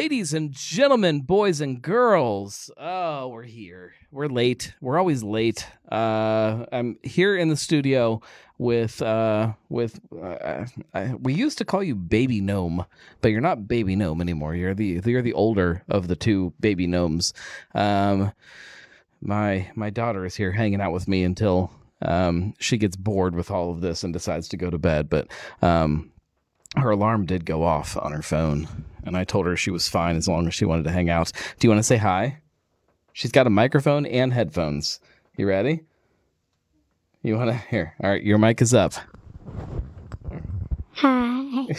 Ladies and gentlemen, boys and girls, oh, we're here. We're late. We're always late. Uh, I'm here in the studio with uh, with uh, I, we used to call you Baby Gnome, but you're not Baby Gnome anymore. You're the you're the older of the two baby gnomes. Um, my my daughter is here hanging out with me until um, she gets bored with all of this and decides to go to bed. But um, her alarm did go off on her phone, and I told her she was fine as long as she wanted to hang out. Do you want to say hi? She's got a microphone and headphones. You ready? You want to? Here. All right, your mic is up. Hi.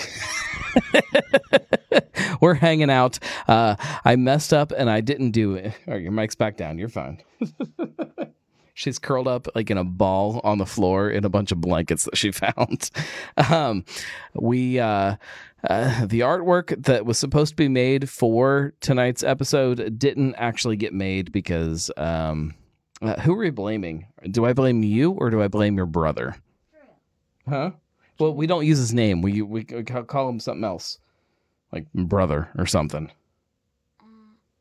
We're hanging out. Uh, I messed up and I didn't do it. All right, your mic's back down. You're fine. She's curled up like in a ball on the floor in a bunch of blankets that she found. Um, we uh, uh, the artwork that was supposed to be made for tonight's episode didn't actually get made because um, uh, who are we blaming? Do I blame you or do I blame your brother? Huh? Well, we don't use his name. We we call him something else, like brother or something.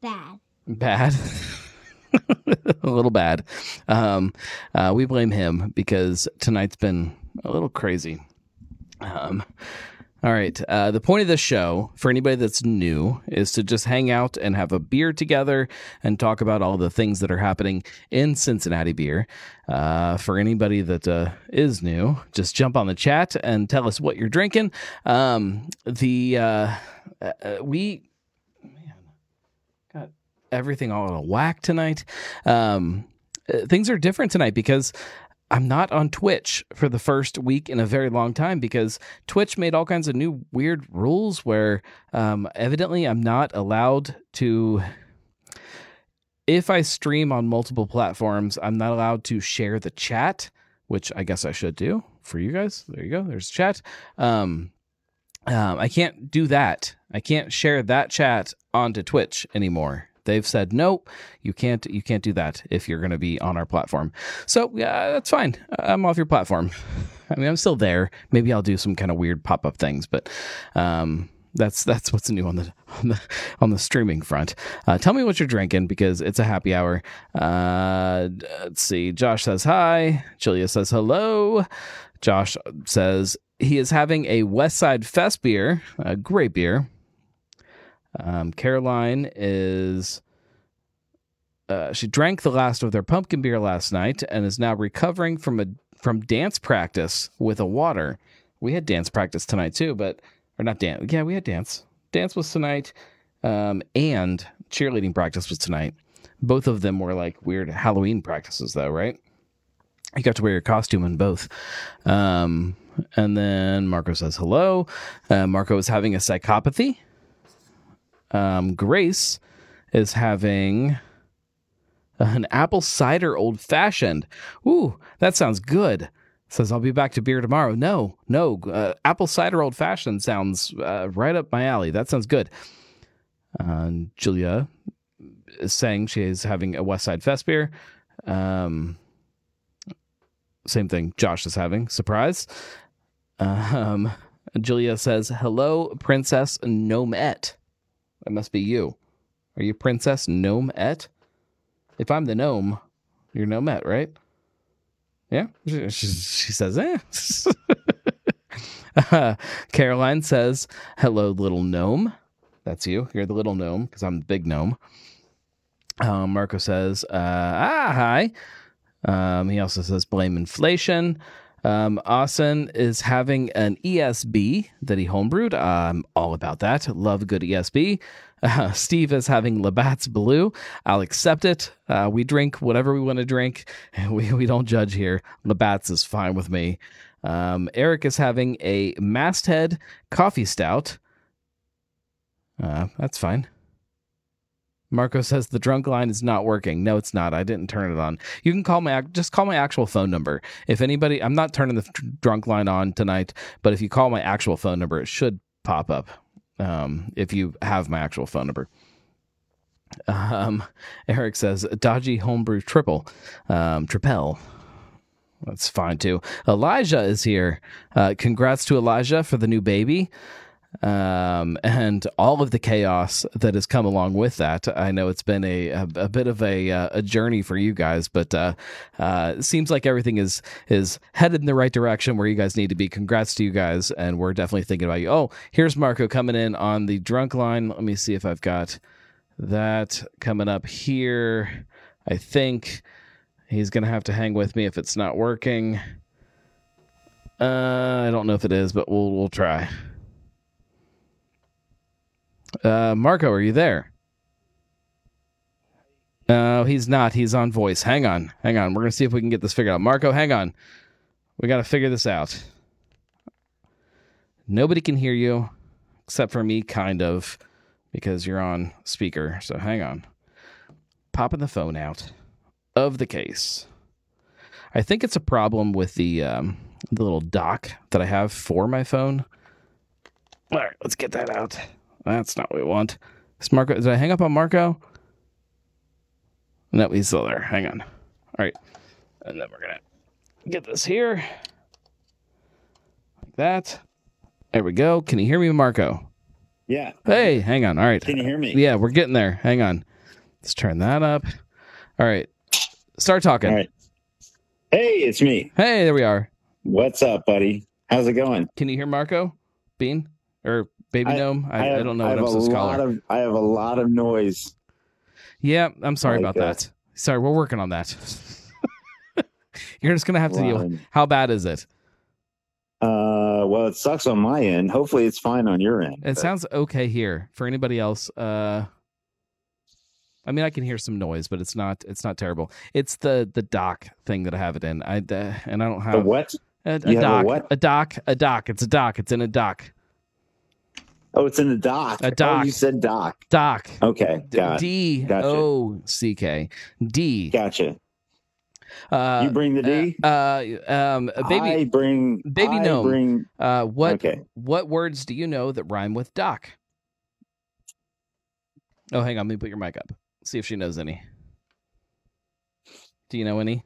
Bad. Bad. a little bad. Um, uh, we blame him because tonight's been a little crazy. Um, all right. Uh, the point of this show, for anybody that's new, is to just hang out and have a beer together and talk about all the things that are happening in Cincinnati beer. Uh, for anybody that uh, is new, just jump on the chat and tell us what you're drinking. Um, the uh, uh, we got everything all out of whack tonight. Um, uh, things are different tonight because I'm not on Twitch for the first week in a very long time because Twitch made all kinds of new weird rules where um, evidently I'm not allowed to. If I stream on multiple platforms, I'm not allowed to share the chat, which I guess I should do for you guys. There you go. There's chat. Um, um, I can't do that. I can't share that chat onto Twitch anymore. They've said nope, you can't. You can't do that if you're going to be on our platform. So yeah, that's fine. I'm off your platform. I mean, I'm still there. Maybe I'll do some kind of weird pop up things, but um, that's that's what's new on the on the, on the streaming front. Uh, tell me what you're drinking because it's a happy hour. Uh, let's see. Josh says hi. Julia says hello. Josh says he is having a West Side Fest beer, a great beer. Um, Caroline is. Uh, she drank the last of their pumpkin beer last night and is now recovering from a from dance practice with a water. We had dance practice tonight too, but or not dance. Yeah, we had dance. Dance was tonight, um, and cheerleading practice was tonight. Both of them were like weird Halloween practices, though, right? You got to wear your costume in both. Um, and then Marco says hello. Uh, Marco is having a psychopathy. Um, Grace is having an apple cider old fashioned. Ooh, that sounds good. Says I'll be back to beer tomorrow. No, no, uh, apple cider old fashioned sounds uh, right up my alley. That sounds good. Uh, Julia is saying she is having a West Side Fest beer. Um, same thing. Josh is having surprise. Um, Julia says hello, Princess Gnomette. That must be you. Are you Princess Gnomette? If I'm the gnome, you're Gnomette, right? Yeah. She, she, says, eh. uh, Caroline says, hello, little gnome. That's you. You're the little gnome because I'm the big gnome. Um, Marco says, uh, ah, hi. Um, he also says, blame inflation. Um, Austin is having an ESB that he homebrewed. I'm all about that. Love good ESB. Uh, Steve is having Labatt's Blue. I'll accept it. Uh, we drink whatever we want to drink. We, we don't judge here. Labatt's is fine with me. Um, Eric is having a Masthead Coffee Stout. Uh, that's fine. Marco says the drunk line is not working. No, it's not. I didn't turn it on. You can call my just call my actual phone number. If anybody, I'm not turning the drunk line on tonight, but if you call my actual phone number, it should pop up. um, if you have my actual phone number. Um, Eric says dodgy homebrew triple, um, tripel. That's fine too. Elijah is here. Uh, congrats to Elijah for the new baby um, and all of the chaos that has come along with that. I know it's been a a, a bit of a uh, a journey for you guys, but uh, uh, it seems like everything is is headed in the right direction where you guys need to be. Congrats to you guys, and we're definitely thinking about you. Oh, here's Marco coming in on the drunk line. Let me see if I've got that coming up here. I think he's gonna have to hang with me if it's not working. Uh, I don't know if it is, but we'll we'll try. Uh, Marco, are you there? No, he's not. He's on voice. Hang on. Hang on. We're going to see if we can get this figured out. Marco, hang on. We got to figure this out. Nobody can hear you except for me, kind of, because you're on speaker. So hang on. Popping the phone out of the case. I think it's a problem with the um, the little dock that I have for my phone. All right, let's get that out. That's not what we want. Is Marco? Did I hang up on Marco? No, he's still there. Hang on. All right, and then we're gonna get this here, like that. There we go. Can you hear me, Marco? Yeah. Hey, hang on. All right. Can you hear me? Yeah, we're getting there. Hang on. Let's turn that up. All right. Start talking. All right. Hey, it's me. Hey, there we are. What's up, buddy? How's it going? Can you hear Marco? Bean or Baby I- Gnome? I, I, have- don't know I what have I'm a supposed to call lot of I have a lot of noise. Yeah, I'm sorry Like about that. that. Sorry, we're working on that. You're just gonna have to deal. Line. How bad is it? Uh, well, it sucks on my end. Hopefully, it's fine on your end. It but- sounds okay here. For anybody else, uh, I mean, I can hear some noise, but it's not. It's not terrible. It's the the dock thing that I have it in. I uh, and I don't have what? a, a have a dock. what? A dock. A dock. It's a dock. It's in a dock. Oh, it's in the dock. A dock. Oh, you said dock. Dock. Okay. D. O C K D. Gotcha. Uh, you bring the D. uh, um, I baby. bring baby I gnome. Bring Uh, what okay. what words do you know that rhyme with dock? Oh, hang on. Let me put your mic up. See if she knows any. Do you know any?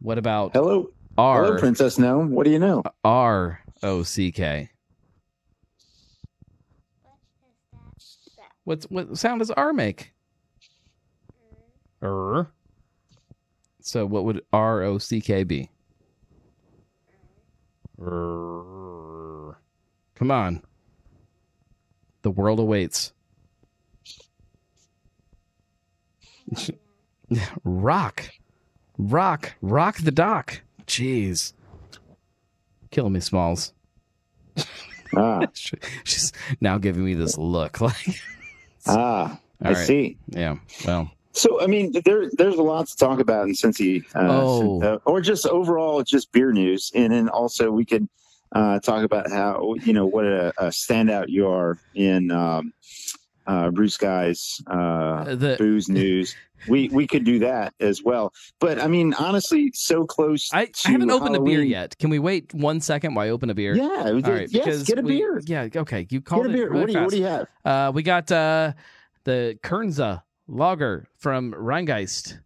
What about Hello, R hello, Princess Gnome. What do you know? R O C K? What's what sound does R make? R. So what would R O C K be? R. Come on. The world awaits. Rock. Rock. Rock the dock. Jeez. Killing me, Smalls. Ah, She's now giving me this look like ah, I All right. see. Yeah. Well, So, I mean, there there's a lot to talk about in Cincy, uh, Oh. uh, or just overall, just beer news, and then also we could uh, talk about how you know what a, a standout you are in um, uh, Bruce Guy's uh, the booze news. We we could do that as well, but I mean, honestly, so close. I, to I haven't opened a beer yet. Can we wait one second while I open a beer? Yeah, All right. yes, because get a we- beer. Yeah. Okay. You Get a it beer. really What do you What do you have? Uh, we got uh, the Kernza lager from Rheingeist.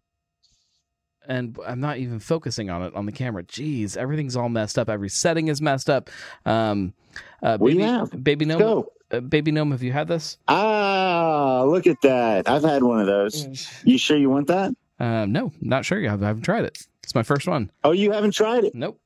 And I'm not even focusing on it on the camera. Jeez, everything's all messed up. Every setting is messed up. Um, uh, What do baby, you have? baby uh, baby gnome. Have you had this? Ah, look at that! I've had one of those. You sure you want that? Um, no, not sure. I haven't tried it. It's my first one. Oh, you haven't tried it. Nope.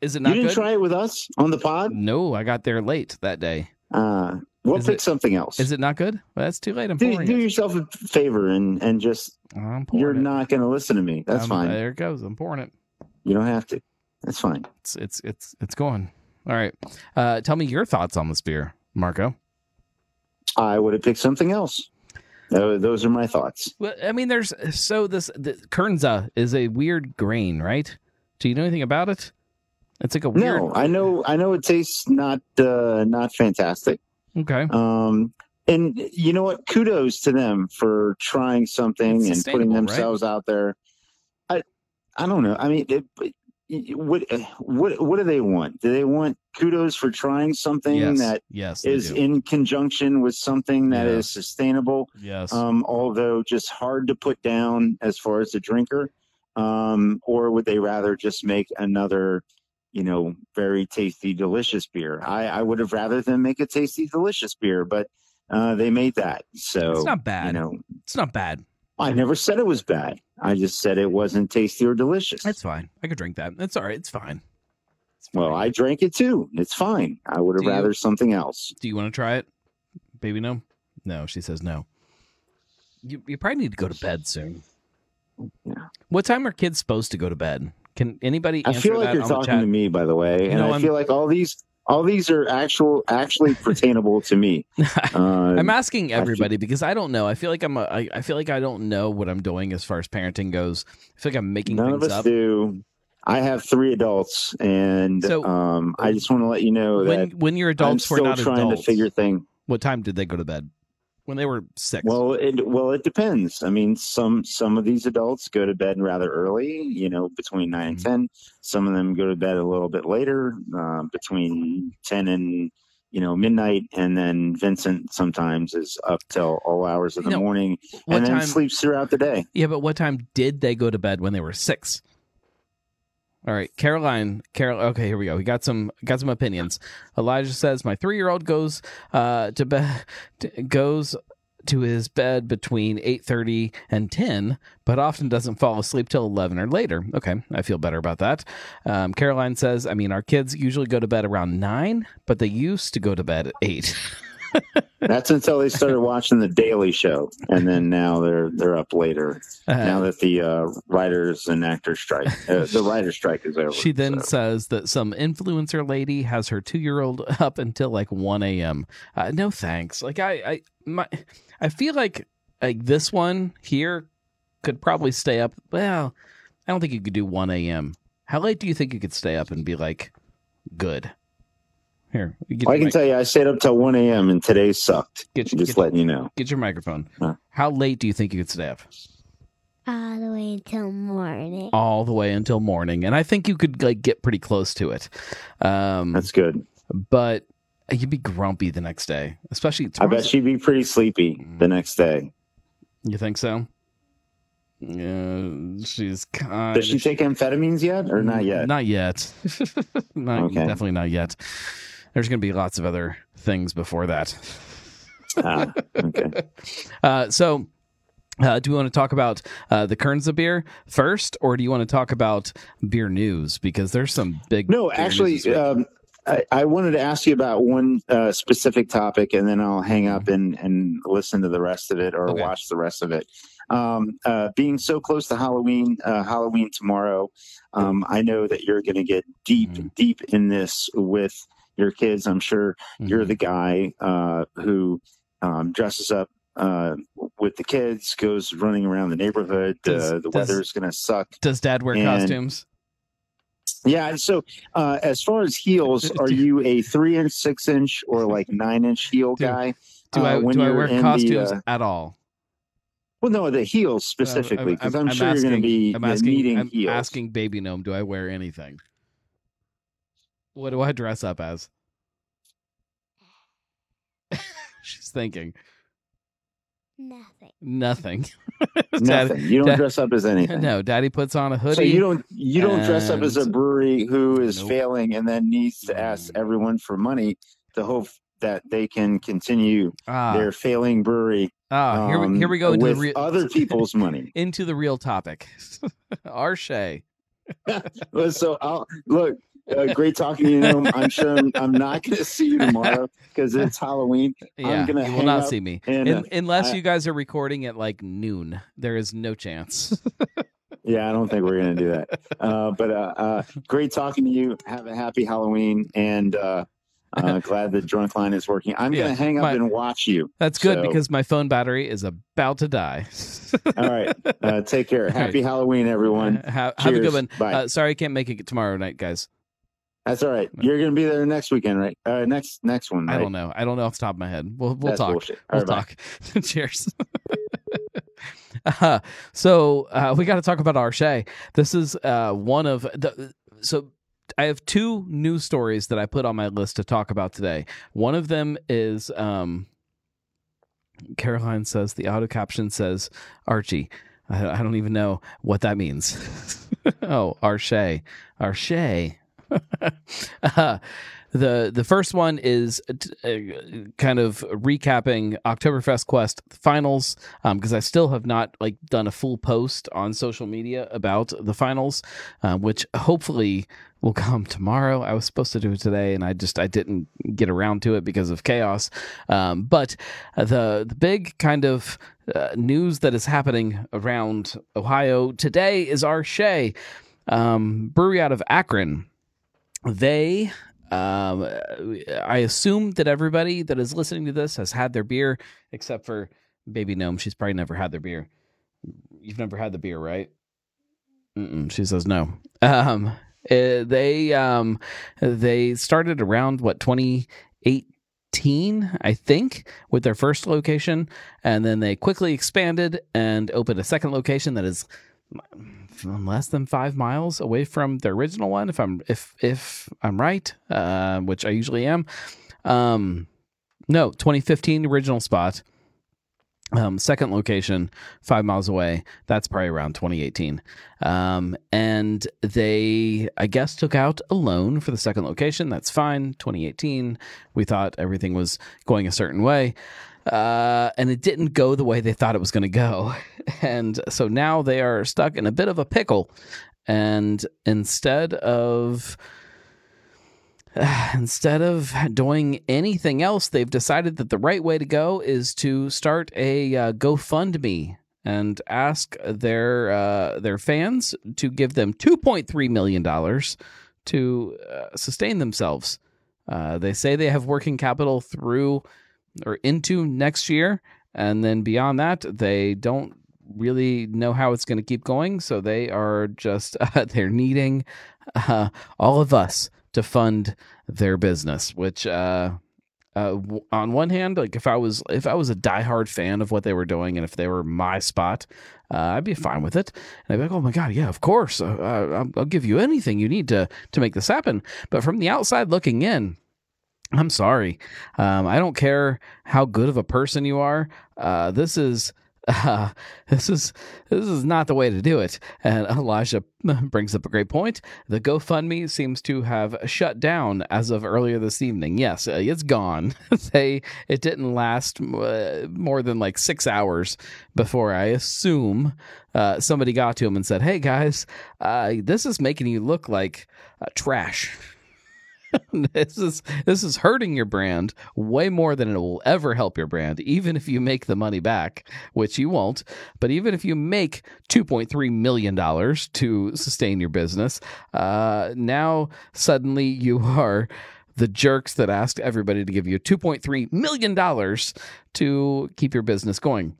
Is it You not didn't good? try it with us on the pod. no, I got there late that day. Uh, we'll Is pick it- something else. Is it not good? Well, that's too late. I'm do, do yourself a favor and and just I'm you're it. not going to listen to me. That's Um, fine. There it goes. I'm pouring it. You don't have to. That's fine. It's it's it's it's going. All right. Uh, tell me your thoughts on this beer, Marco. I would have picked something else. Tho- those are my thoughts. Well, I mean, there's so this the Kernza is a weird grain, right? Do you know anything about it? It's like a weird. No, I know. I know it tastes not uh, not fantastic. Okay. Um, and you know what? Kudos to them for trying something It's and putting sustainable, right? themselves out there. I I don't know. I mean, it, what what what do they want? Do they want kudos for trying something yes. that yes. is in conjunction with something that is Yes. sustainable? yes. um, although just hard to put down as far as a drinker? Um, or would they rather just make another, you know, very tasty, delicious beer? I, I would have rather them make a tasty, delicious beer, but uh, they made that. So it's not bad. You know, it's not bad. I never said it was bad. I just said it wasn't tasty or delicious. That's fine. I could drink that. It's all right. It's fine. It's well. I drank it too. It's fine. I would have Do you- rather something else. do you want to try it, baby? No, no. She says no. You you probably need to go to bed soon. Yeah. What time are kids supposed to go to bed? Can anybody? I feel like you're talking to me, by the way, and No, I feel like all these all these are actual actually pertainable to me. Uh, I'm asking everybody because I don't know. I feel like I'm. A, I, I feel like I don't know what I'm doing as far as parenting goes. I feel like I'm making None of us up. do. I have three adults, and So- um, I just want to let you know When that when you're I'm adults, we're not trying adults. to figure things. What time did they go to bed? When they were six. Well, it well it depends. I mean, some some of these adults go to bed rather early, you know, between 9 and Mhm. ten. Some of them go to bed a little bit later, uh, between ten and you know midnight, and then Vincent sometimes is up till all hours of the morning, and then time? sleeps throughout the day. Yeah, but what time did they go to bed when they were six? All right, Caroline. Carol. Okay, here we go. We got some got some opinions. Elijah says my three year old goes uh, to bed goes to his bed between eight thirty and ten, but often doesn't fall asleep till eleven or later. Okay, I feel better about that. Um, Caroline says, I mean, our kids usually go to bed around nine, but they used to go to bed at eight. That's until they started watching the Daily Show, and then now they're they're up later. now that the uh, writers and actors strike, uh, the writer strike is over. She then so. says that some influencer lady has her two year old up until like one a.m. Uh, no thanks. Like I, I, my, I feel like like this one here could probably stay up. Well, I don't think you could do one a.m. How late do you think you could stay up and be like good? Here, get, I can mic- tell you, I stayed up till one a.m. and today sucked. get, your- Just get, letting you know. get your microphone. Huh. How late do you think you could stay up? All the way until morning. All the way until morning, and I think you could like get pretty close to it. Um, That's good. but you'd be grumpy the next day, especially. I bet she'd be pretty sleepy the next day. You think so? Yeah, she's kind. Does she take amphetamines yet, or not yet? Not yet. not, Okay. Definitely not yet. There's going to be lots of other things before that. Ah, okay. Uh, so, uh, do we want to talk about uh, the Kernza beer first, or do you want to talk about beer news? Because there's some big. No, actually, um, I, I wanted to ask you about one uh, specific topic, and then I'll hang up and, and listen to the rest of it or Okay. watch the rest of it. Um, uh, being so close to Halloween, uh, Halloween tomorrow, um, I know that you're going to get deep, Mhm. deep in this with your kids. I'm sure you're Mhm. the guy uh, who um, dresses up uh, with the kids, goes running around the neighborhood. Does- uh, the does- weather's going to suck. Does Dad wear and- costumes? Yeah. So, uh, as far as heels, are you a three inch, six inch, or like nine inch heel Do- guy? Do uh, I when do I wear in the, costumes uh, at all? Well, no, the heels specifically, because I'm, sure asking, you're going to be I'm uh, asking, needing I'm heels. asking baby gnome, do I wear anything? What do I dress up as? She's thinking Nothing. nothing. Nothing. You don't Dad- dress up as anything. no, Daddy puts on a hoodie. So you don't you don't dress up as a brewery who is Nope. failing and then needs to ask Mm. everyone for money to hope that they can continue ah, their failing brewery ah, here we um, here we go with real other people's money. into the real topic. R. Shea. Well, so I'll look. Uh, great talking to you. I'm sure I'm, I'm not going to see you tomorrow because it's Halloween. Yeah, gonna you will not see me and, Un- uh, unless I- you guys are recording at like noon. There is no chance. Yeah, I don't think we're going to do that. Uh, but uh, uh, great talking to you. Have a happy Halloween, and uh, uh, glad the drunk line is working. I'm Yeah, going to hang up my- and watch you. That's good So- because my phone battery is about to die. All right. Uh, take care. All right. Happy Halloween, everyone. have, have a good one. Bye. Uh, sorry, I can't make it tomorrow night, guys. That's all right. You're going to be there next weekend, right? Uh, next next one, right? I don't know. I don't know off the top of my head. We'll we'll That's talk. bullshit. We'll right, talk. Cheers. uh, so uh, we got to talk about R. Shea. This is uh, one of the so I have two news stories that I put on my list to talk about today. One of them is um, Caroline says the auto caption says Archie. I, I don't even know what that means. oh, Arche, Arche. Uh, the the first one is uh, kind of recapping Oktoberfest Quest finals because um, I still have not like done a full post on social media about the finals, uh, which hopefully will come tomorrow. I was supposed to do it today, and I just I didn't get around to it because of chaos. Um, but the the big kind of uh, news that is happening around Ohio today is R. Shea um, brewery out of Akron. They um, I assume that everybody that is listening to this has had their beer, except for Baby Gnome. She's probably never had their beer. You've never had the beer, right? Mm-mm, she says no. Um, uh, they um, they started around what 2018, I think, with their first location, and then they quickly expanded and opened a second location that is less than five miles away from the original one. If I'm if if I'm right, uh, which I usually am. Um, no, 2015 original spot. Um, second location, five miles away. That's probably around 2018. Um, and they, I guess, took out a loan for the second location. That's fine. 2018. We thought everything was going a certain way uh, and it didn't go the way they thought it was going to go. And so now they are stuck in a bit of a pickle. And instead of instead of doing anything else, they've decided that the right way to go is to start a uh, GoFundMe and ask their uh, their fans to give them 2.3 million dollars to uh, sustain themselves. Uh, they say they have working capital through or into next year. And then beyond that, they don't really know how it's going to keep going. So they are just, uh, they're needing uh, all of us to fund their business, which, uh, uh, on one hand, like if I was if I was a diehard fan of what they were doing, and if they were my spot, uh, I'd be fine with it. And I'd be like, oh my god, yeah, of course, uh, uh I'll give you anything you need to to make this happen. But from the outside looking in, I'm sorry. Um, I don't care how good of a person you are. Uh, this is uh, this is this is not the way to do it. And Elijah brings up a great point. The GoFundMe seems to have shut down as of earlier this evening. Yes, uh, it's gone. they it didn't last uh, more than like six hours before I assume uh, somebody got to him and said, "Hey guys, uh, this is making you look like trash." this is this is hurting your brand way more than it will ever help your brand even if you make the money back which you won't. But even if you make 2.3 million dollars to sustain your business uh, now suddenly you are the jerks that asked everybody to give you 2.3 million dollars to keep your business going.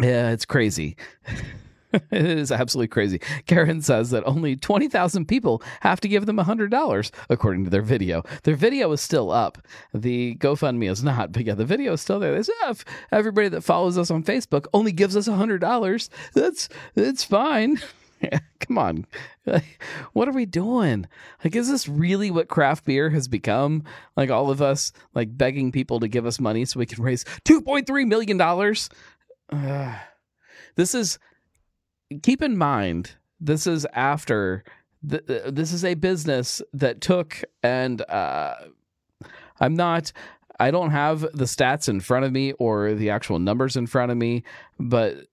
Yeah it's crazy it is absolutely crazy. Karen says that only 20,000 people have to give them $100, according to their video. Their video is still up. The GoFundMe is not, but yeah, the video is still there. They say, if everybody that follows us on Facebook only gives us $100, that's, that's fine. come on. What are we doing? Like, is this really what craft beer has become? Like, all of us, like, begging people to give us money so we can raise $2.3 million? Uh, this is keep in mind this is after th- this is a business that took and uh, i'm not i don't have the stats in front of me or the actual numbers in front of me but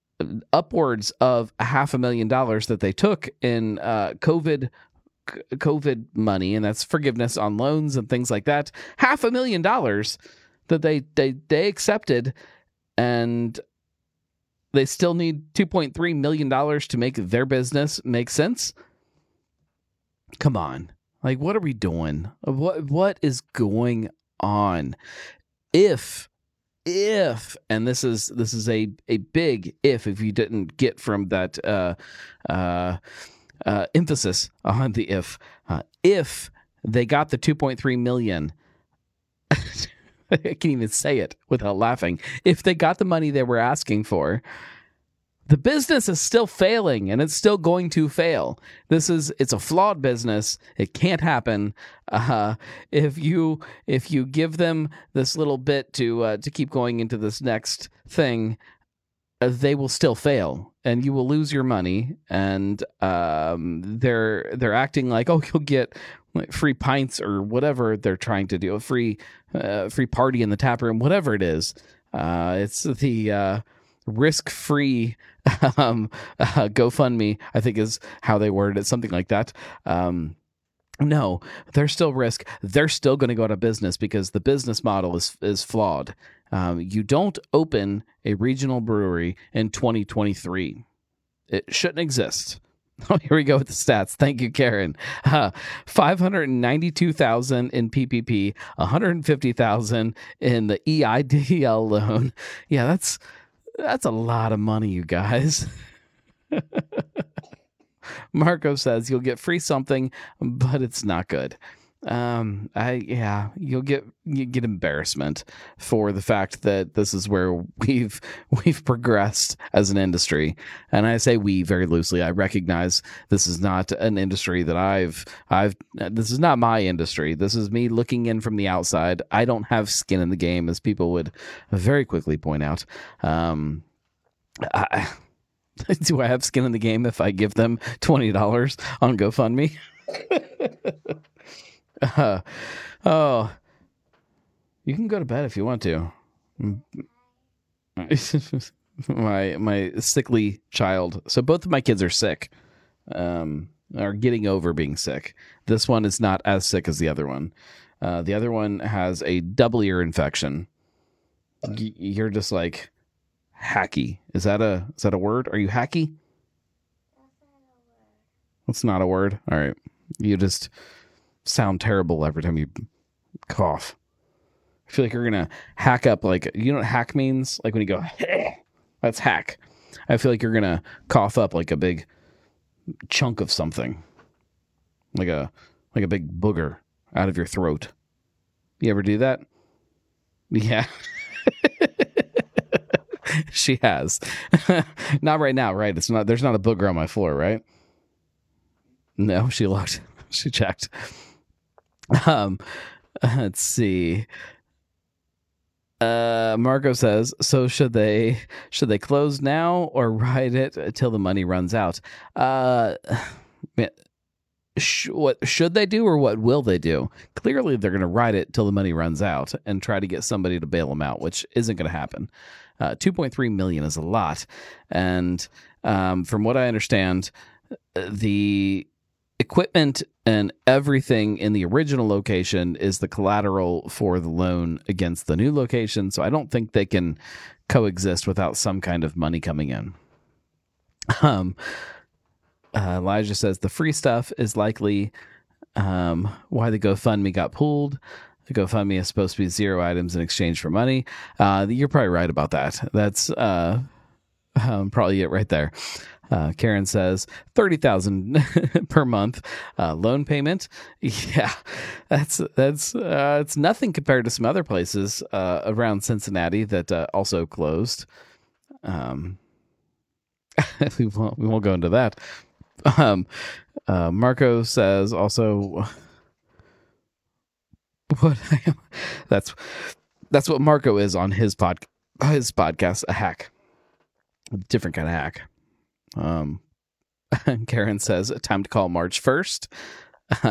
upwards of a half a million dollars that they took in uh, covid covid money and that's forgiveness on loans and things like that half a million dollars that they they they accepted and they still need 2.3 million dollars to make their business make sense? Come on. Like what are we doing? What what is going on? If if and this is this is a a big if if you didn't get from that uh uh, uh emphasis on the if uh, if they got the 2.3 million I can't even say it without laughing. If they got the money they were asking for, the business is still failing and it's still going to fail. This is it's a flawed business. It can't happen. Uh, if you if you give them this little bit to uh, to keep going into this next thing, uh, they will still fail and you will lose your money. And um, they're they're acting like oh you'll get like free pints or whatever they're trying to do a free uh, free party in the tap room whatever it is. Uh, it's the uh, risk free um, uh, GoFundMe, I think is how they worded it, something like that. Um, no, there's still risk. They're still going to go out of business because the business model is is flawed. Um, you don't open a regional brewery in 2023. It shouldn't exist. Oh, here we go with the stats. Thank you, Karen. Uh, Five hundred ninety-two thousand in PPP, one hundred fifty thousand in the EIDL loan. Yeah, that's that's a lot of money, you guys. Marco says you'll get free something, but it's not good. Um, I yeah, you'll get you get embarrassment for the fact that this is where we've we've progressed as an industry, and I say we very loosely. I recognize this is not an industry that I've I've this is not my industry. This is me looking in from the outside. I don't have skin in the game, as people would very quickly point out. Um, I, do I have skin in the game if I give them twenty dollars on GoFundMe? uh, oh, you can go to bed if you want to. my my sickly child. So both of my kids are sick. Um, are getting over being sick. This one is not as sick as the other one. Uh, the other one has a double ear infection. Y- you're just like hacky. Is that a is that a word? Are you hacky? That's not a word. All right. You just sound terrible every time you cough. I feel like you're gonna hack up like you know what hack means? Like when you go that's hack. I feel like you're gonna cough up like a big chunk of something. Like a like a big booger out of your throat. You ever do that? Yeah. she has. not right now, right? It's not there's not a booger on my floor, right? No, she looked. She checked. Um let's see. Uh Marco says, so should they should they close now or ride it until the money runs out? Uh sh- what should they do or what will they do? Clearly, they're going to ride it till the money runs out and try to get somebody to bail them out, which isn't going to happen. Uh, 2.3 million is a lot, and um, from what I understand, the equipment and everything in the original location is the collateral for the loan against the new location. So I don't think they can coexist without some kind of money coming in. Um, uh, Elijah says the free stuff is likely um, why the GoFundMe got pulled. The GoFundMe is supposed to be zero items in exchange for money. Uh, you're probably right about that. That's uh, um, probably it right there. Uh, Karen says thirty thousand per month uh, loan payment. Yeah, that's that's uh, it's nothing compared to some other places uh, around Cincinnati that uh, also closed. Um, we won't we won't go into that. Um, uh, Marco says also what that's that's what Marco is on his pod his podcast a hack, different kind of hack. Um, Karen says time to call March first.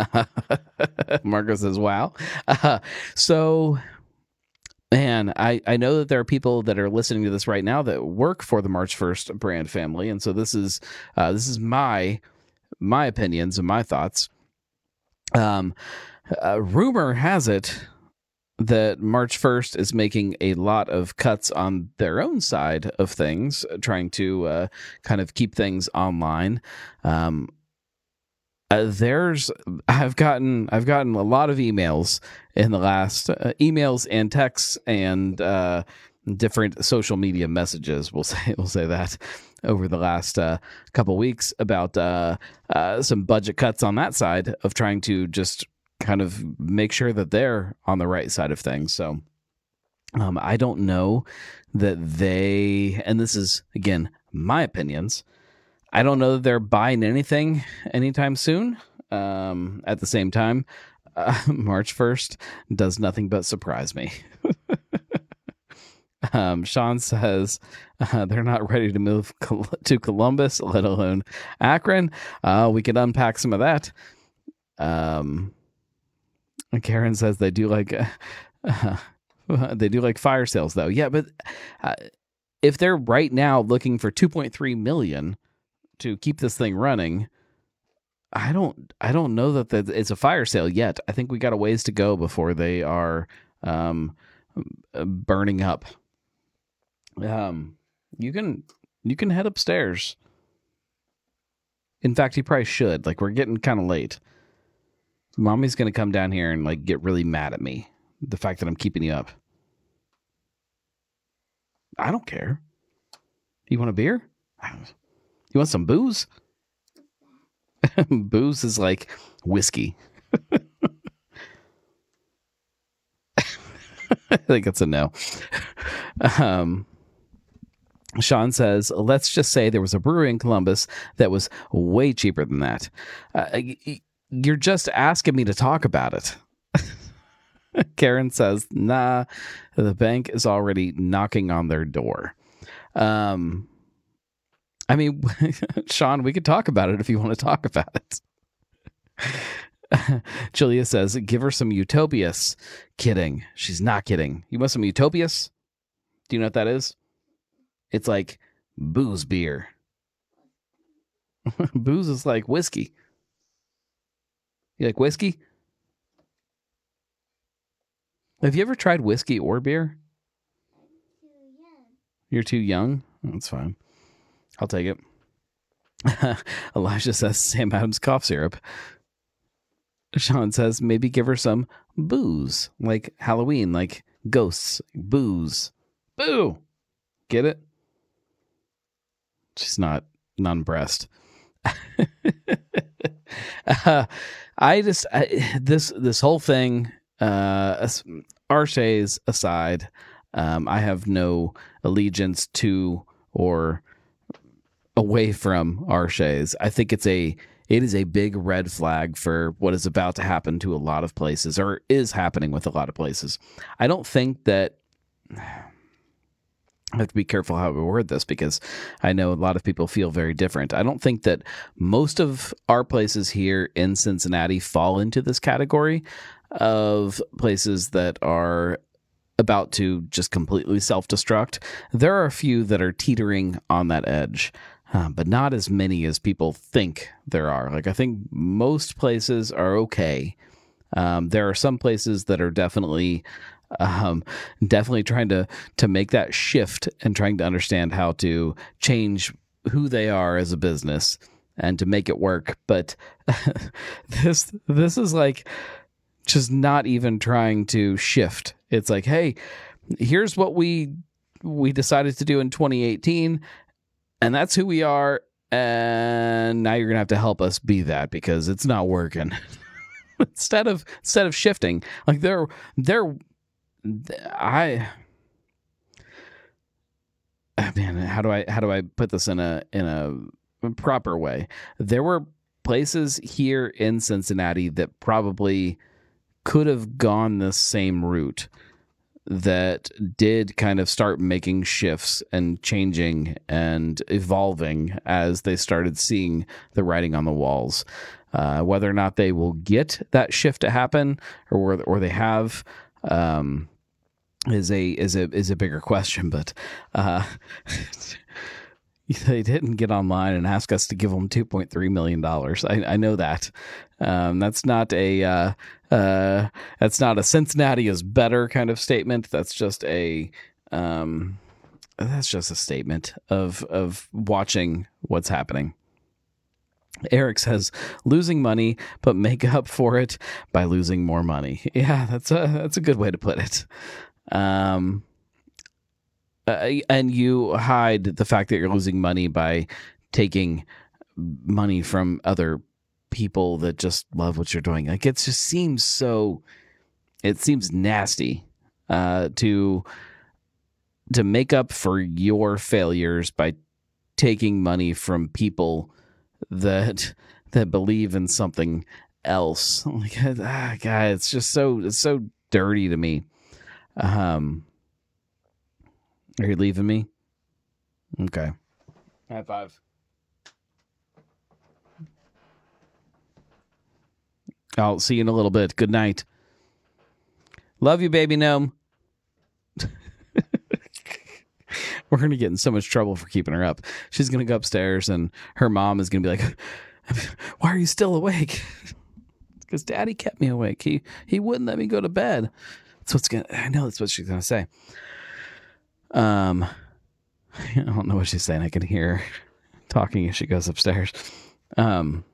Marco says, "Wow." Uh, so Man, I, I know that there are people that are listening to this right now that work for the March First brand family, and so this is uh, this is my my opinions and my thoughts. Um, uh, rumor has it that March First is making a lot of cuts on their own side of things, trying to uh, kind of keep things online. Um, uh, there's I've gotten I've gotten a lot of emails in the last uh, emails and texts and uh, different social media messages. We'll say we'll say that over the last uh, couple weeks about uh, uh, some budget cuts on that side of trying to just kind of make sure that they're on the right side of things. So um, I don't know that they and this is again my opinions. I don't know that they're buying anything anytime soon. Um, at the same time, uh, March 1st does nothing but surprise me. um, Sean says uh, they're not ready to move Col- to Columbus, let alone Akron. Uh, we could unpack some of that. Um, Karen says they do like uh, they do like fire sales though. Yeah, but uh, if they're right now looking for 2.3 million to keep this thing running, I don't I don't know that, that it's a fire sale yet. I think we got a ways to go before they are um, burning up. Um, you can you can head upstairs. In fact, you probably should. Like we're getting kind of late. Mommy's gonna come down here and like get really mad at me. The fact that I'm keeping you up. I don't care. You want a beer? You want some booze? booze is like whiskey. I think it's a no. Um, Sean says, let's just say there was a brewery in Columbus that was way cheaper than that. Uh, you're just asking me to talk about it. Karen says, nah, the bank is already knocking on their door. Um, I mean, Sean, we could talk about it if you want to talk about it. Julia says, give her some Utopias. Kidding. She's not kidding. You want some Utopias? Do you know what that is? It's like booze beer. booze is like whiskey. You like whiskey? Have you ever tried whiskey or beer? You're too young? That's fine. I'll take it. Elijah says Sam Adams cough syrup. Sean says maybe give her some booze, like Halloween, like ghosts, booze. Boo! Get it? She's not non-breast. uh, I just I, this this whole thing uh R. Shea's aside, um, I have no allegiance to or away from R. Shea's. I think it's a it is a big red flag for what is about to happen to a lot of places or is happening with a lot of places. I don't think that I have to be careful how we word this because I know a lot of people feel very different. I don't think that most of our places here in Cincinnati fall into this category of places that are about to just completely self destruct. There are a few that are teetering on that edge. Uh, but not as many as people think there are. Like, I think most places are okay. Um, there are some places that are definitely um, definitely trying to to make that shift and trying to understand how to change who they are as a business and to make it work. But this this is like just not even trying to shift. It's like, hey, here's what we we decided to do in 2018 and that's who we are and now you're to have to help us be that because it's not working. instead of instead of shifting, like they're they're I man, how do I how do I put this in a in a proper way? There were places here in Cincinnati that probably could have gone the same route that did kind of start making shifts and changing and evolving as they started seeing the writing on the walls. Uh, whether or not they will get that shift to happen or or they have um, is a is a is a bigger question. But uh, they didn't get online and ask us to give them two point three million dollars. I, I know that. Um, that's not a uh, uh, that's not a Cincinnati is better kind of statement. That's just a um, that's just a statement of of watching what's happening. Eric says losing money, but make up for it by losing more money. Yeah, that's a that's a good way to put it. Um, uh, and you hide the fact that you're losing money by taking money from other people that just love what you're doing. Like it just seems so. It seems nasty uh, to to make up for your failures by taking money from people that that believe in something else. Like, ah, God, it's just so it's so dirty to me. Um, are you leaving me? Okay. High five. I'll see you in a little bit. Good night. Love you, baby gnome. We're going to get in so much trouble for keeping her up. She's going to go upstairs and her mom is going to be like, Why are you still awake? Because daddy kept me awake. He, he wouldn't let me go to bed. That's what's to, I know that's what she's to say. Um, I don't know what she's saying. I can hear her talking as she goes upstairs. Um,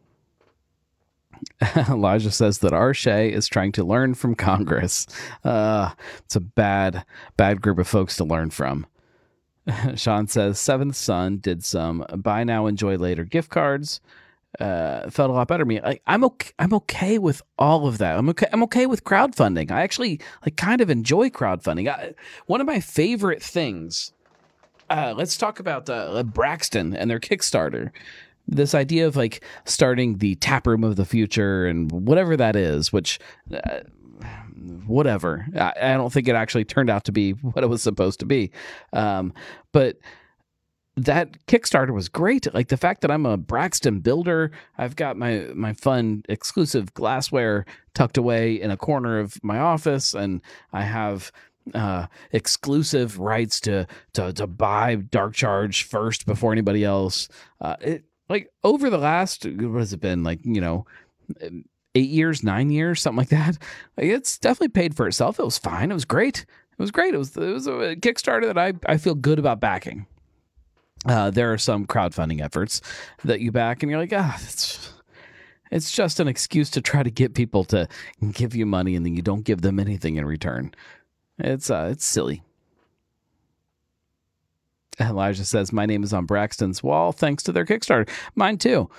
Elijah says that R. Shea is trying to learn from Congress. Uh, it's a bad, bad group of folks to learn from. Sean says Seventh Son did some buy now, enjoy later gift cards. Uh, felt a lot better me. Like, I'm okay. I'm okay with all of that. I'm okay. I'm okay with crowdfunding. I actually like kind of enjoy crowdfunding. I, one of my favorite things. Uh, let's talk about uh, Braxton and their Kickstarter this idea of like starting the tap room of the future and whatever that is, which uh, whatever. I, I, don't think it actually turned out to be what it was supposed to be. Um, but that Kickstarter was great. Like the fact that I'm a Braxton builder, I've got my my fun exclusive glassware tucked away in a corner of my office, and I have uh, exclusive rights to to to buy Dark Charge first before anybody else. Uh, it like over the last what has it been? Like you know eight years nine years something like that? Like it's definitely paid for itself. It was fine. It was great. It was great. It was it was a kickstarter that i i feel good about backing uh, there are some crowdfunding efforts that you back and you're like ah it's it's just an excuse to try to get people to give you money and then you don't give them anything in return it's uh it's silly Elijah says, My name is on Braxton's wall thanks to their Kickstarter. Mine too.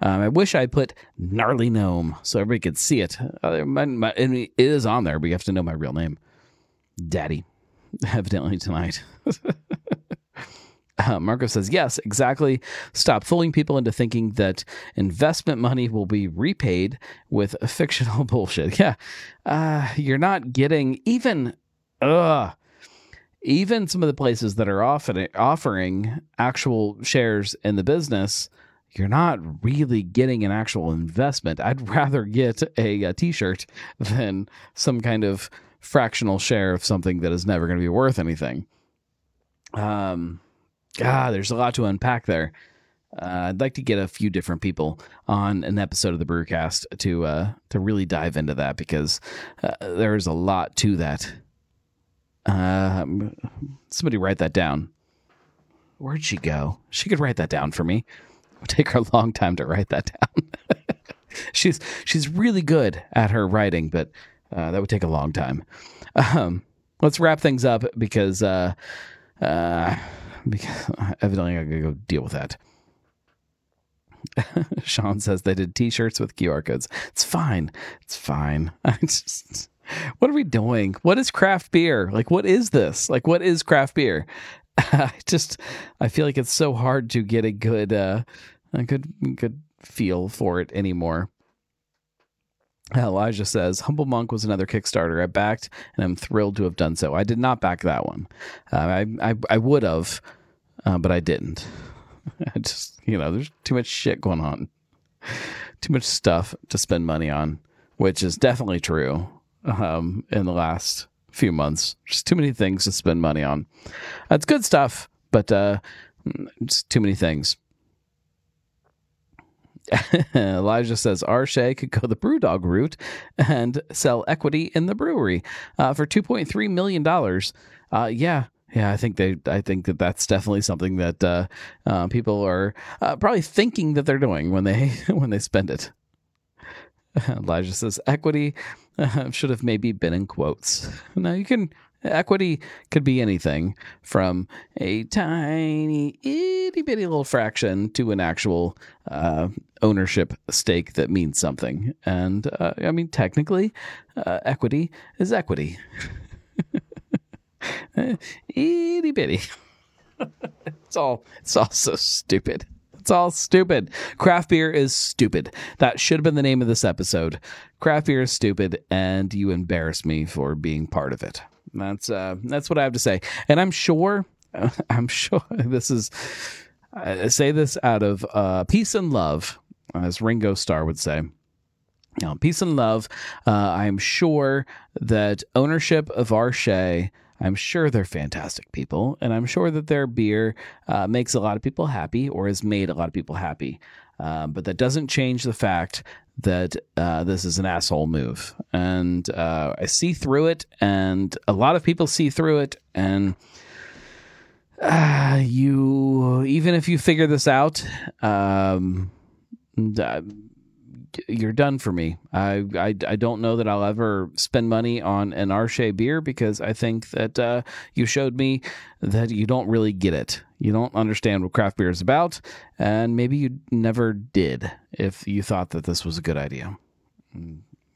Um, I wish I put gnarly gnome so everybody could see it. Uh, my, my, it is on there, but you have to know my real name. Daddy, evidently tonight. uh, Marco says, Yes, exactly. Stop fooling people into thinking that investment money will be repaid with fictional bullshit. Yeah. Uh, you're not getting even. Ugh even some of the places that are offering offering actual shares in the business, you're not really getting an actual investment. I'd rather get a a t-shirt than some kind of fractional share of something that is never going to be worth anything. Um, God, there's a lot to unpack there. Uh, I'd like to get a few different people on an episode of the Brewcast to uh, to really dive into that because uh, there is a lot to that. Um, somebody write that down. Where'd she go? She could write that down for me. It would take her a long time to write that down. she's she's really good at her writing, but uh, that would take a long time. Um, let's wrap things up because uh, uh, because evidently I gotta go deal with that. Sean says they did T-shirts with QR codes. It's fine. It's fine. I just what are we doing? What is craft beer? Like, what is this? Like, what is craft beer? I just, I feel like it's so hard to get a good, uh, a good, good feel for it anymore. Elijah says, Humble Monk was another Kickstarter I backed, and I'm thrilled to have done so. I did not back that one. Uh, I, I, I would have, uh, but I didn't. I just, you know, there's too much shit going on, too much stuff to spend money on, which is definitely true um, in the last few months. Just too many things to spend money on. That's good stuff, but uh, just too many things. Elijah says R. Shea could go the BrewDog route and sell equity in the brewery uh, for two point three million dollars. Uh, yeah, yeah, I think they. I think that that's definitely something that uh, uh people are uh, probably thinking that they're doing when they when they spend it. Elijah says equity should have maybe been in quotes. Now you can equity could be anything from a tiny itty bitty little fraction to an actual uh, ownership stake that means something. And uh, I mean, technically, uh, equity is equity. itty bitty. it's all it's all so stupid. It's all stupid. Craft beer is stupid. That should have been the name of this episode. Craft beer is stupid, and you embarrass me for being part of it. That's uh, that's what I have to say. And I'm sure, I'm sure this is. I say this out of uh, peace and love, as Ringo Starr would say. Now, peace and love. Uh, I'm sure that ownership of R. Shea I'm sure they're fantastic people, and I'm sure that their beer uh, makes a lot of people happy or has made a lot of people happy. Uh, but that doesn't change the fact that uh, this is an asshole move. And uh, I see through it, and a lot of people see through it. And uh, you, even if you figure this out, um, you're done for me. I, I, I don't know that I'll ever spend money on an R. Shea beer because I think that uh, you showed me that you don't really get it. You don't understand what craft beer is about, and maybe you never did if you thought that this was a good idea.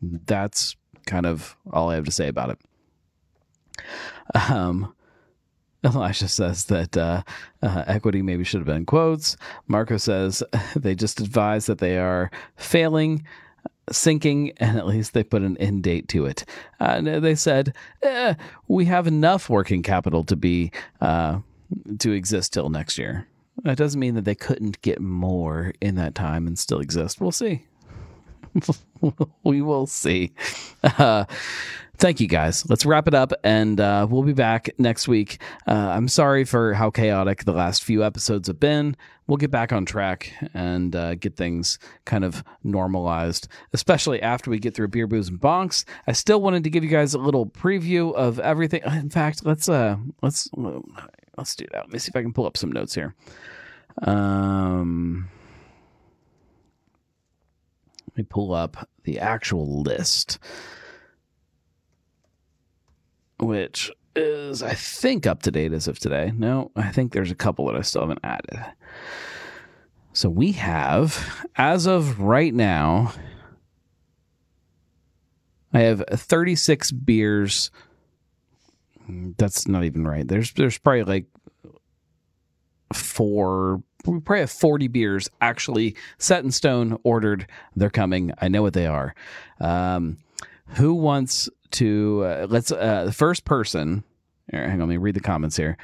That's kind of all I have to say about it. Um, Elijah says that uh, uh, equity maybe should have been quotes. Marco says they just advise that they are failing, sinking, and at least they put an end date to it. Uh, they said eh, we have enough working capital to be uh, to exist till next year. That doesn't mean that they couldn't get more in that time and still exist. We'll see. we will see. Uh, thank you guys. Let's wrap it up, and uh, we'll be back next week. Uh, I'm sorry for how chaotic the last few episodes have been. We'll get back on track and uh, get things kind of normalized, especially after we get through beer, booze, and bonks. I still wanted to give you guys a little preview of everything. In fact, let's uh, let's let's do that. Let me see if I can pull up some notes here. Um. Let me pull up the actual list which is I think up to date as of today. No, I think there's a couple that I still haven't added. So we have, as of right now, I have 36 beers. That's not even right. There's there's probably like four we probably have 40 beers actually set in stone ordered they're coming i know what they are um, who wants to uh, let's uh, the first person. Here, hang on, let me read the comments here.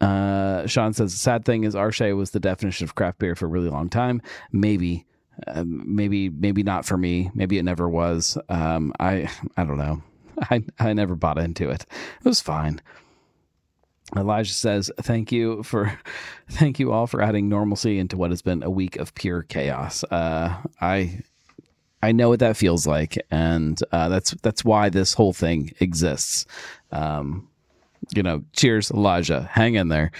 Uh, Sean says the sad thing is R. Shea was the definition of craft beer for a really long time. Maybe, uh, maybe, maybe not for me. Maybe it never was. Um, I, I don't know. I, I never bought into it. It was fine. Elijah says, "Thank you for, thank you all for adding normalcy into what has been a week of pure chaos." Uh, I I know what that feels like, and uh, that's that's why this whole thing exists. Um, you know, cheers, Elijah. Hang in there.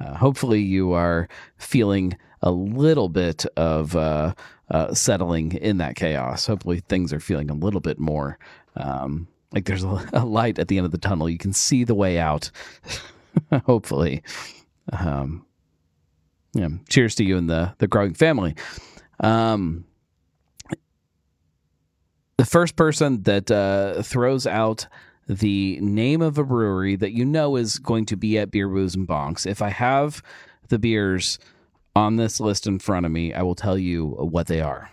Uh, hopefully, you are feeling a little bit of uh, uh, settling in that chaos. Hopefully, things are feeling a little bit more um, like there's a, a, light at the end of the tunnel. You can see the way out. hopefully, um, yeah. Cheers to you and the the growing family. Um, the first person that uh, throws out the name of a brewery that you know is going to be at Beer Booze and Bonks. If I have the beers on this list in front of me, I will tell you what they are.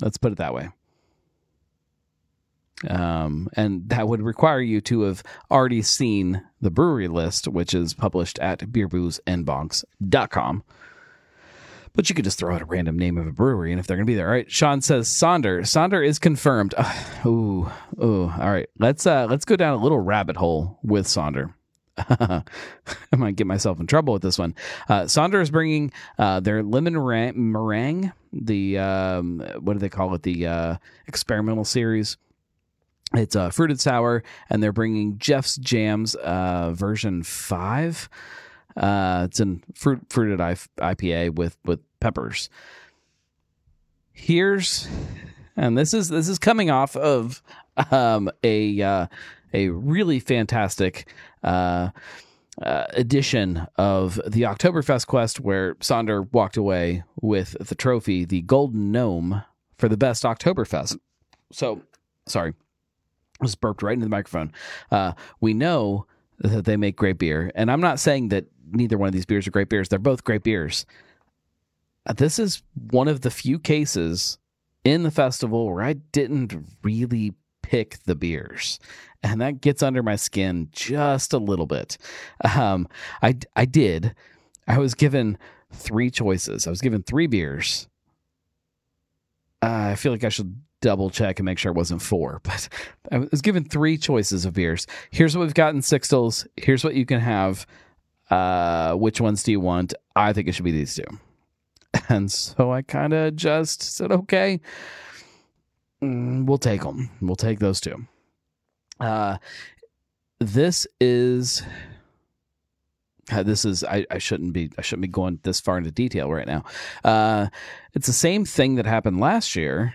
Let's put it that way. Um, and that would require you to have already seen the brewery list, which is published at beerboozeandbonks.com. But you could just throw out a random name of a brewery, and if they're going to be there, all right. Sean says Sonder. Sonder is confirmed. ooh, ooh. All right. Let's uh let's go down a little rabbit hole with Sonder. I might get myself in trouble with this one. Uh, Sonder is bringing uh, their lemon meringue, the um, what do they call it? The uh, experimental series. It's a fruited sour, and they're bringing Jeff's Jams uh, version five. Uh, it's a fruit fruited IPA with with peppers. Here's, and this is this is coming off of um, a uh, a really fantastic uh, uh, edition of the Oktoberfest Quest, where Sonder walked away with the trophy, the Golden Gnome, for the best Oktoberfest. So, sorry, Was burped right into the microphone. Uh, we know that they make great beer, and I'm not saying that neither one of these beers are great beers. They're both great beers. Uh, This is one of the few cases in the festival where I didn't really pick the beers. And that gets under my skin just a little bit. Um, I, I did. I was given three choices. I was given three beers. Uh, I feel like I should double check and make sure it wasn't four, but I was given three choices of beers. Here's what we've got in Sixtels. Here's what you can have. Uh, which ones do you want? I think it should be these two. And so I kind of just said, okay, mm, we'll take them. We'll take those two. Uh, this is uh, this is I, I shouldn't be I shouldn't be going this far into detail right now. Uh, it's the same thing that happened last year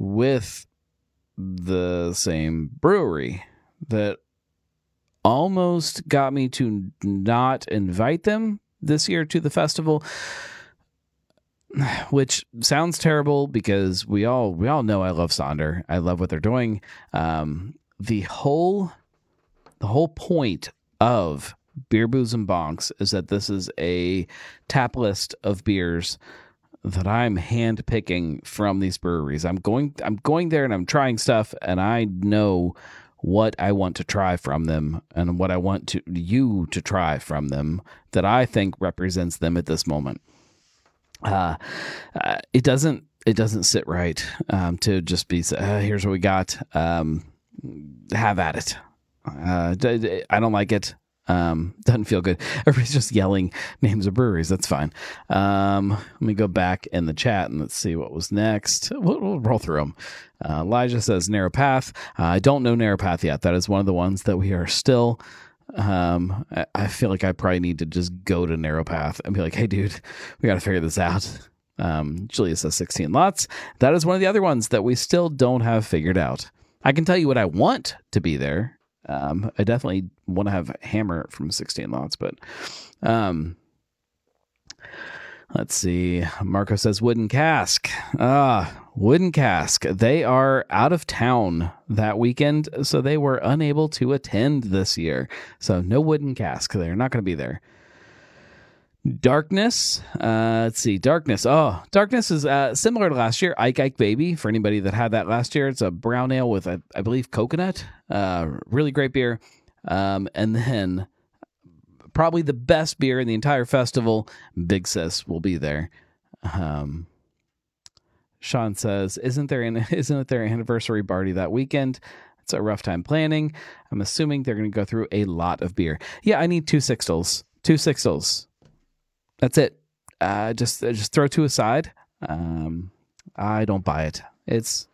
with the same brewery that almost got me to not invite them this year to the festival which sounds terrible because we all we all know I love Sonder. I love what they're doing. Um, the whole the whole point of beer booze and bonks is that this is a tap list of beers that I'm hand picking from these breweries. I'm going I'm going there and I'm trying stuff and I know what I want to try from them and what I want to you to try from them that I think represents them at this moment. Uh, uh it doesn't it doesn't sit right um, to just be uh, here's what we got um, have at it uh, I don't like it um, doesn't feel good. Everybody's just yelling names of breweries. That's fine. Um, let me go back in the chat and let's see what was next. We'll, we'll roll through them. Uh, Elijah says Narrow Path. Uh, I don't know Narrow Path yet. That is one of the ones that we are still. Um, I, I feel like I probably need to just go to Narrow Path and be like, "Hey, dude, we got to figure this out." Um, Julia says 16 lots. That is one of the other ones that we still don't have figured out. I can tell you what I want to be there. Um, I definitely want to have Hammer from 16 lots, but um, let's see. Marco says Wooden Cask. Ah, Wooden Cask. They are out of town that weekend, so they were unable to attend this year. So no Wooden Cask. They're not going to be there. Darkness. Uh, let's see. Darkness. Oh, Darkness is uh, similar to last year. Ike Ike Baby. For anybody that had that last year, it's a brown ale with, I, I believe, coconut. Uh, really great beer. Um, and then probably the best beer in the entire festival. Big Sis will be there. Um, Sean says, "Isn't there an isn't it their anniversary party that weekend?" It's a rough time planning. I'm assuming they're going to go through a lot of beer. Yeah, I need two sixtels. Two sixtels. That's it. Uh, just uh, just throw two aside. Um, I don't buy it. It's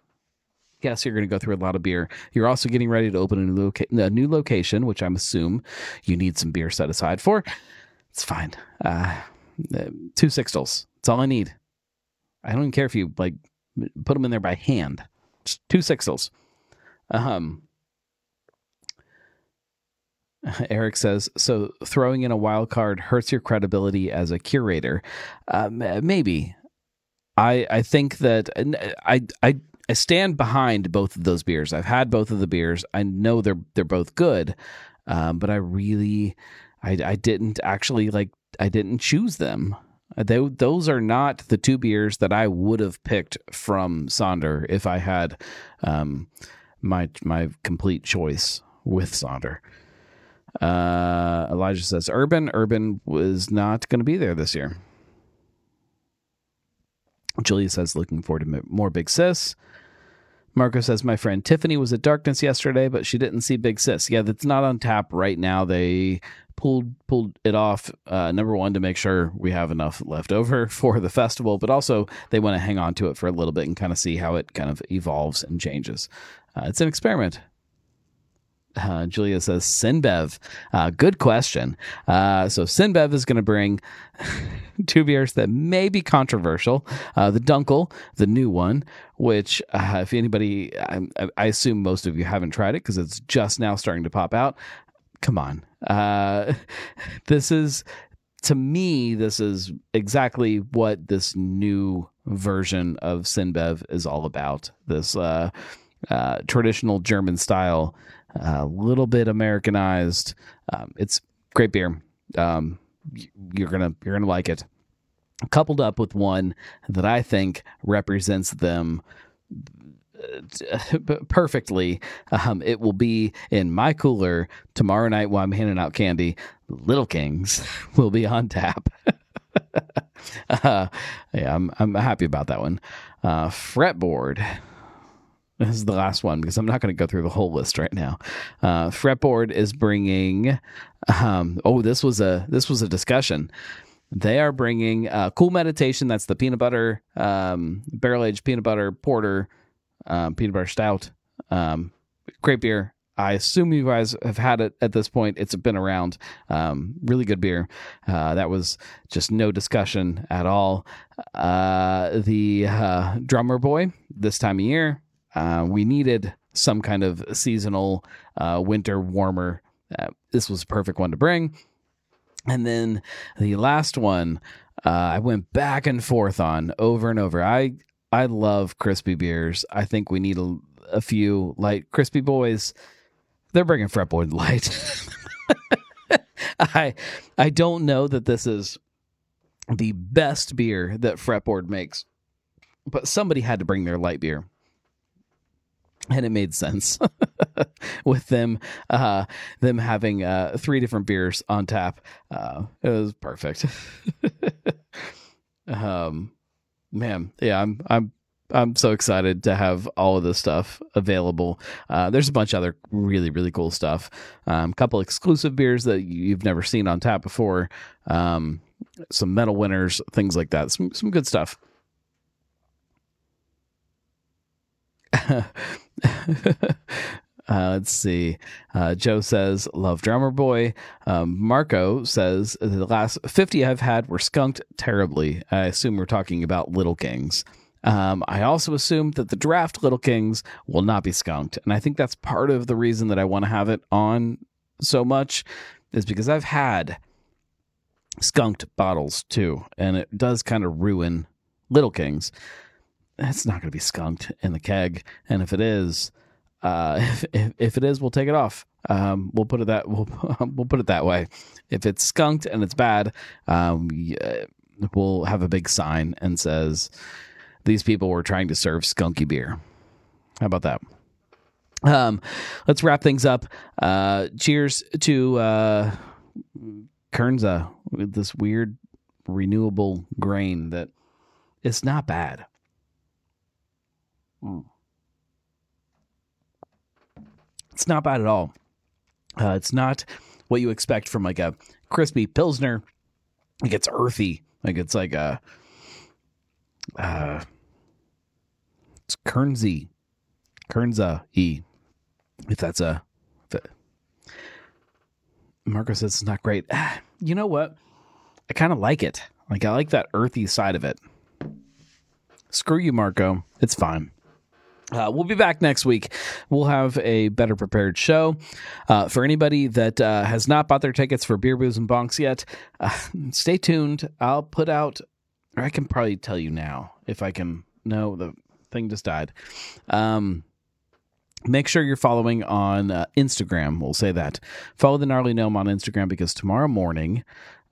yes, you're going to go through a lot of beer. You're also getting ready to open a new, loca- a new location, which I'm assume you need some beer set aside for. It's fine. Uh, two sixtels. That's all I need. I don't even care if you like put them in there by hand. Just two sixtels. Um, Eric says, so throwing in a wild card hurts your credibility as a curator. Um, maybe. I I think that I I I stand behind both of those beers. I've had both of the beers. I know they're they're both good, um, but I really I I didn't actually like I didn't choose them. They, those are not the two beers that I would have picked from Sonder if I had um, my my complete choice with Sonder. Uh, Elijah says Urban. Urban was not going to be there this year. Julia says looking forward to more Big Sis. Marco says my friend Tiffany was at Darkness yesterday, but she didn't see Big Sis. Yeah, that's not on tap right now. They pulled pulled it off. Uh, number one to make sure we have enough left over for the festival, but also they want to hang on to it for a little bit and kind of see how it kind of evolves and changes. Uh, it's an experiment. Uh, Julia says CinBev. Uh, good question. Uh, so CinBev is going to bring two beers that may be controversial. Uh, the Dunkel, the new one, which uh, if anybody, I, I, assume most of you haven't tried it because it's just now starting to pop out. Come on, uh, this is to me. This is exactly what this new version of CinBev is all about. This traditional German style a little bit Americanized. Um, it's great beer. Um, you're gonna you're gonna like it. Coupled up with one that I think represents them uh, perfectly. Um, it will be in my cooler tomorrow night while I'm handing out candy. Little Kings will be on tap. uh, yeah, I'm I'm happy about that one. Uh, fretboard. This is the last one because I'm not going to go through the whole list right now. Uh, fretboard is bringing. Um, oh, this was a this was a discussion. They are bringing uh, cool meditation. That's the peanut butter um, barrel aged peanut butter porter, um, peanut butter stout, um, great beer. I assume you guys have had it at this point. It's been around. Um, really good beer. Uh, that was just no discussion at all. Uh, the uh, drummer boy this time of year, uh, we needed some kind of seasonal uh, winter warmer. Uh, this was a perfect one to bring. And then the last one, uh, I went back and forth on over and over. I I love crispy beers. I think we need a, a few light crispy boys. They're bringing fretboard light. I I don't know that this is the best beer that fretboard makes, but somebody had to bring their light beer and it made sense with them uh them having uh three different beers on tap. Uh it was perfect. Um man yeah i'm i'm i'm so excited to have all of this stuff available. Uh there's a bunch of other really really cool stuff. Um couple exclusive beers that you've never seen on tap before. Um some medal winners things like that. Some some good stuff uh, let's see. Uh, Joe says, Love Drummer Boy. Um, Marco says, The last 50 I've had were skunked terribly. I assume we're talking about Little Kings. Um, I also assume that the draft Little Kings will not be skunked. And I think that's part of the reason that I want to have it on so much, is because I've had skunked bottles too. And it does kind of ruin Little Kings it's not going to be skunked in the keg. And if it is, uh, if, if, if it is, we'll take it off. Um, we'll put it that we'll we'll put it that way. If it's skunked and it's bad, um, we'll have a big sign and says these people were trying to serve skunky beer. How about that? Um, let's wrap things up. Uh, cheers to uh, Kernza with this weird renewable grain that it's not bad. Mm. It's not bad at all. Uh, it's not what you expect from like a crispy pilsner. It gets earthy, like it's like a uh, it's Kernsey, Kernza e. If that's a, if it, Marco says it's not great. You know what? I kind of like it. Like I like that earthy side of it. Screw you, Marco. It's fine. Uh, we'll be back next week. We'll have a better prepared show. Uh, for anybody that uh, has not bought their tickets for Beer, Booze, and Bonks yet, uh, stay tuned. I'll put out, or I can probably tell you now if I can. No, the thing just died. Um, make sure you're following on uh, Instagram. We'll say that. Follow the Gnarly Gnome on Instagram because tomorrow morning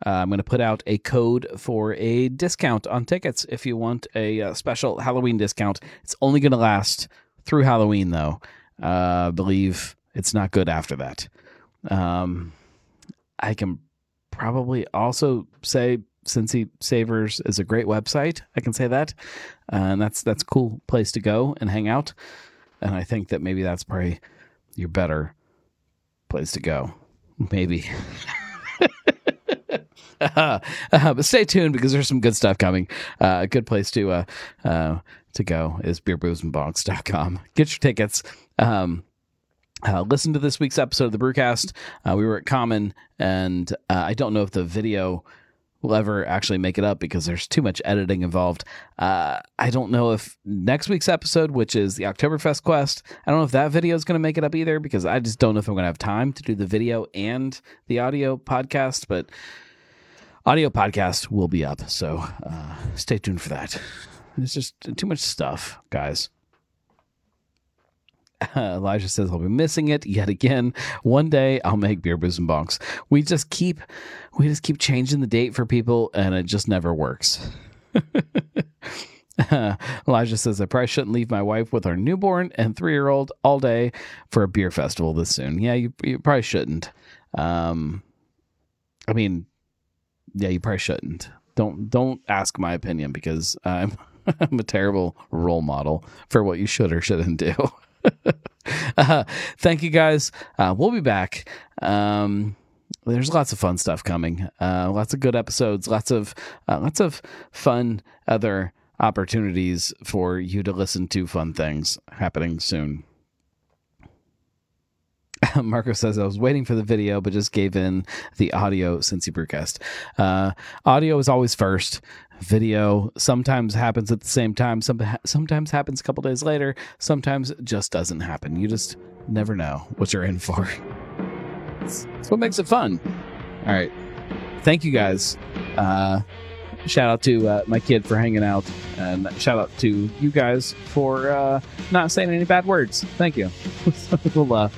uh, I'm going to put out a code for a discount on tickets if you want a, uh, special Halloween discount. It's only going to last through Halloween, though. Uh, I believe it's not good after that. Um, I can probably also say Cincy Savers is a great website. I can say that, uh, and that's that's a cool place to go and hang out. And I think that maybe that's probably your better place to go. Maybe. uh, but stay tuned because there's some good stuff coming. Uh, a good place to uh, uh, to go is beerboozeandbonks.com. Get your tickets. Um, uh, listen to this week's episode of the Brewcast. Uh, we were at Common, and uh, I don't know if the video will ever actually make it up because there's too much editing involved. Uh, I don't know if next week's episode, which is the Oktoberfest quest, I don't know if that video is going to make it up either because I just don't know if I'm going to have time to do the video and the audio podcast. But audio podcast will be up, so uh, stay tuned for that. It's just too much stuff, guys. Elijah says I'll be missing it yet again. One day I'll make beer booze and bonks. We just keep we just keep changing the date for people and it just never works. Elijah says I probably shouldn't leave my wife with our newborn and three year old all day for a beer festival this soon. Yeah, you, you probably shouldn't. Um, I mean, yeah, you probably shouldn't. Don't don't ask my opinion because I'm I'm a terrible role model for what you should or shouldn't do. uh, thank you guys. Uh, we'll be back. Um, there's lots of fun stuff coming. Uh, lots of good episodes. Lots of uh, lots of fun other opportunities for you to listen to fun things happening soon. Marco says I was waiting for the video, but just gave in the audio since you broadcast. Uh, audio is always first. Video sometimes happens at the same time. Some sometimes happens a couple days later. Sometimes just doesn't happen. You just never know what you're in for. That's what makes it fun. All right, thank you guys. Uh, shout out to uh, my kid for hanging out, and shout out to you guys for uh, not saying any bad words. Thank you. we'll uh,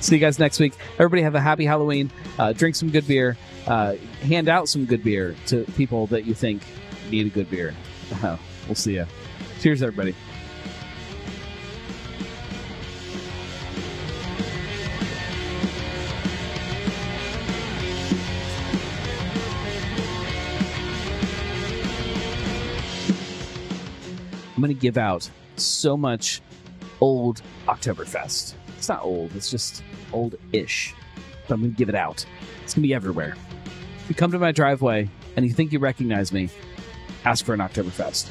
see you guys next week. Everybody have a happy Halloween. Uh, drink some good beer. Uh, hand out some good beer to people that you think need a good beer. Uh, we'll see you. Cheers, everybody. I'm going to give out so much old Oktoberfest. It's not old, it's just old ish. But I'm to give it out. It's to be everywhere. If you come to my driveway and you think you recognize me, ask for an Oktoberfest.